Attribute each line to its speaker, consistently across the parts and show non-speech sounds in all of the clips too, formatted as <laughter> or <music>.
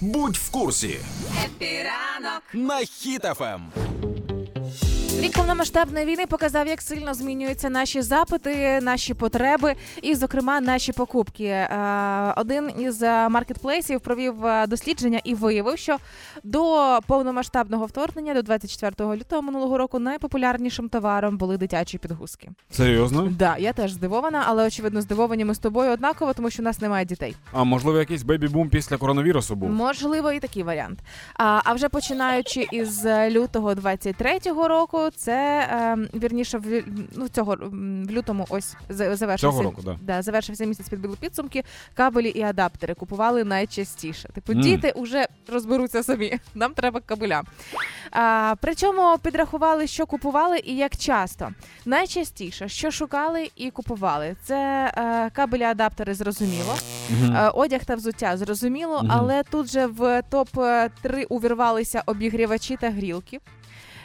Speaker 1: Будь в курсі
Speaker 2: Епіранок.
Speaker 1: на Ем.
Speaker 3: Рік повномасштабної війни показав, як сильно змінюються наші запити, наші потреби і, зокрема, наші покупки. Е, Один із е, маркетплейсів провів е, дослідження і виявив, що до повномасштабного вторгнення, до 24 лютого минулого року, найпопулярнішим товаром були дитячі підгузки.
Speaker 4: Серйозно?
Speaker 3: Да, я теж здивована, але очевидно здивовані ми з тобою однаково, тому що у нас немає дітей.
Speaker 4: А можливо, якийсь бебі-бум після коронавірусу був?
Speaker 3: Можливо, і такий варіант. А, а вже починаючи із лютого 23-го року, це е, вірніше в ну цього в лютому ось завершився
Speaker 4: Цього року, да.
Speaker 3: Да, завершився місяць підбили підсумки. Кабелі і адаптери купували найчастіше. Типу,
Speaker 4: Мм.
Speaker 3: діти вже розберуться самі. <laughs> Нам треба кабеля. А, причому підрахували, що купували і як часто. Найчастіше, що шукали і купували, це е, кабелі, адаптери, зрозуміло.
Speaker 4: Мгм.
Speaker 3: Е, Одяг та взуття зрозуміло,
Speaker 4: Мгм.
Speaker 3: але тут же в топ 3 увірвалися обігрівачі та грілки.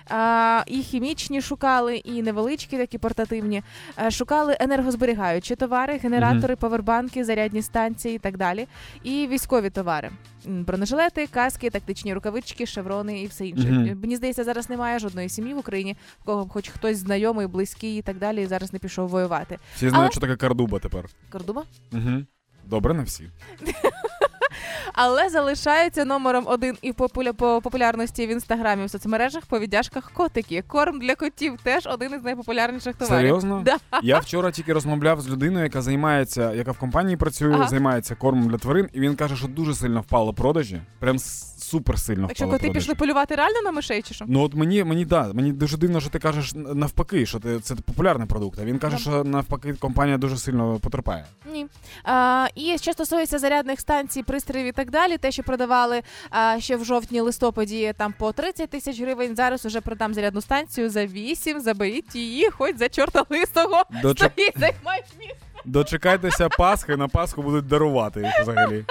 Speaker 3: А, і хімічні шукали, і невеличкі, такі портативні. Е, Шукали енергозберігаючі товари, генератори, павербанки, зарядні станції і так далі. І військові товари: бронежилети, каски, тактичні рукавички, шеврони і все інше. Е, Мені здається, зараз немає жодної сім'ї в Україні, в кого хоч хтось знайомий, близький і так далі, і зараз не пішов воювати.
Speaker 4: Всі знають,
Speaker 3: але-
Speaker 4: що таке кардуба тепер.
Speaker 3: Кордуба?
Speaker 4: Угу. Добре, не всі. <laughs>
Speaker 3: Але залишається номером один і популя- по популярності в інстаграмі в соцмережах по віддяжках котики. Корм для котів теж один із найпопулярніших товарів.
Speaker 4: Серйозно?
Speaker 3: Да.
Speaker 4: Я вчора тільки розмовляв з людиною, яка займається, яка в компанії працює,
Speaker 3: Ага.
Speaker 4: займається кормом для тварин, і він каже, що дуже сильно впало продажі. Прям супер сильно
Speaker 3: Так що коти
Speaker 4: продажі.
Speaker 3: пішли полювати реально на мишей чи що?
Speaker 4: Ну от мені мені да, мені дуже дивно, що ти кажеш навпаки, що ти це популярний продукт. А він каже,
Speaker 3: Да.
Speaker 4: що навпаки компанія дуже сильно потерпає.
Speaker 3: Ні. А, і що стосується зарядних станцій, пристроїв і так далі, те, що продавали а, ще в жовтні-листопаді там по 30 тисяч гривень, зараз уже продам зарядну станцію за 8, заберіть її, хоч за чорта лисого.
Speaker 4: Дочек-
Speaker 3: Стоїть, займають місце.
Speaker 4: Дочекайтеся Пасхи, на Пасху будуть дарувати взагалі.